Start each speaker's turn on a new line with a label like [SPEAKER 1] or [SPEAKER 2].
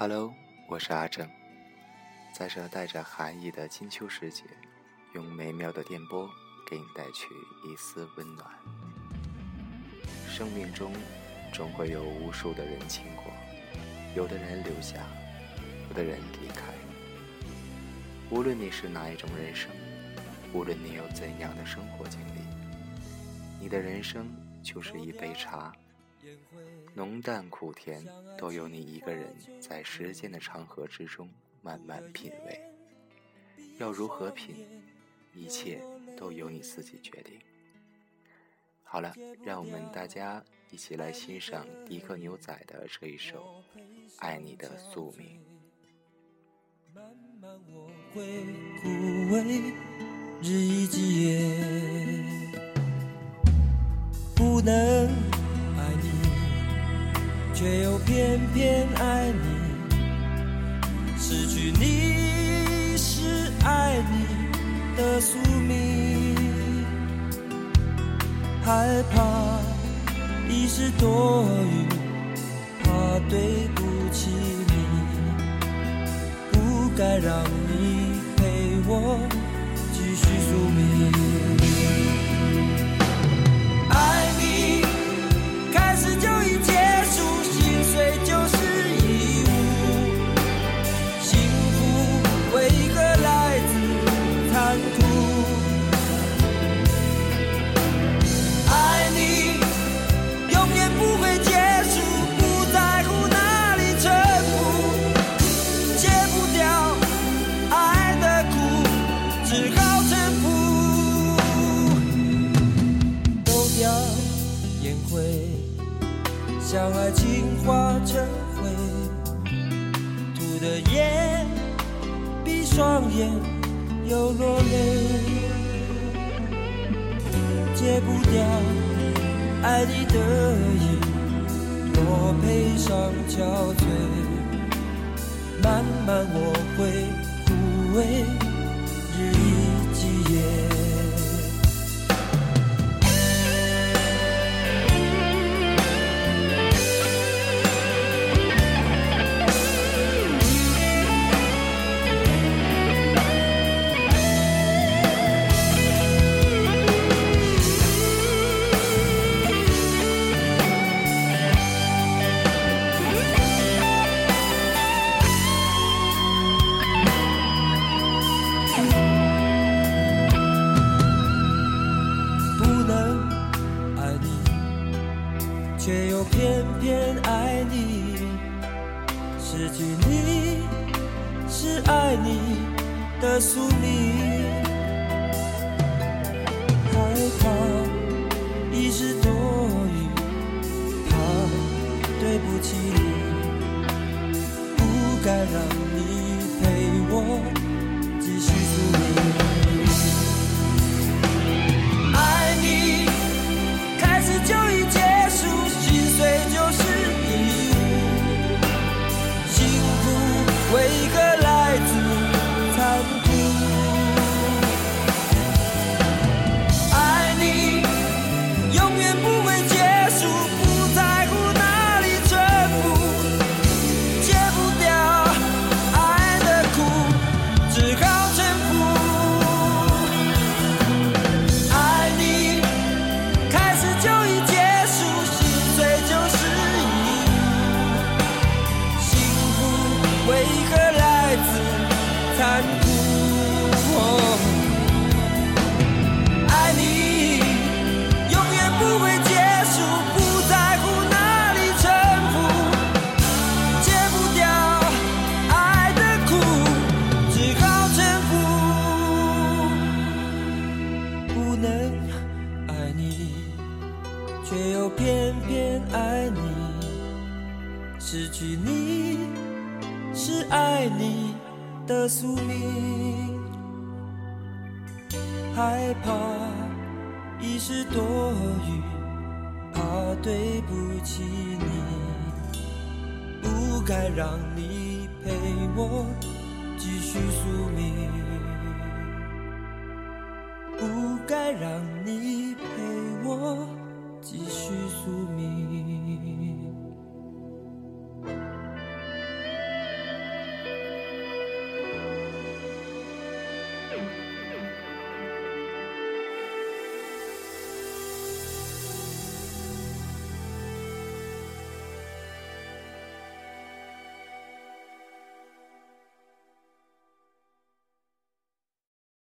[SPEAKER 1] Hello，我是阿正，在这带着寒意的金秋时节，用美妙的电波给你带去一丝温暖。生命中总会有无数的人经过，有的人留下，有的人离开。无论你是哪一种人生，无论你有怎样的生活经历，你的人生就是一杯茶。浓淡苦甜，都由你一个人在时间的长河之中慢慢品味。要如何品，一切都由你自己决定。好了，让我们大家一起来欣赏迪克牛仔的这一首《爱你的宿命》。
[SPEAKER 2] 慢慢我会枯萎，日以继夜，不能。却又偏偏爱你，失去你是爱你的宿命，害怕已是多余，怕对不起你，不该让你陪我将爱情化成灰，吐的烟，闭双眼又落泪，戒不掉爱你的瘾，我悲伤憔悴，慢慢我会枯萎，偏爱你，失去你是爱你的宿命，害怕已是多余，怕对不起。你，一个也许你是爱你的宿命，害怕已是多余，怕对不起你，不该让你陪我继续宿命，不该让你陪我继续宿命。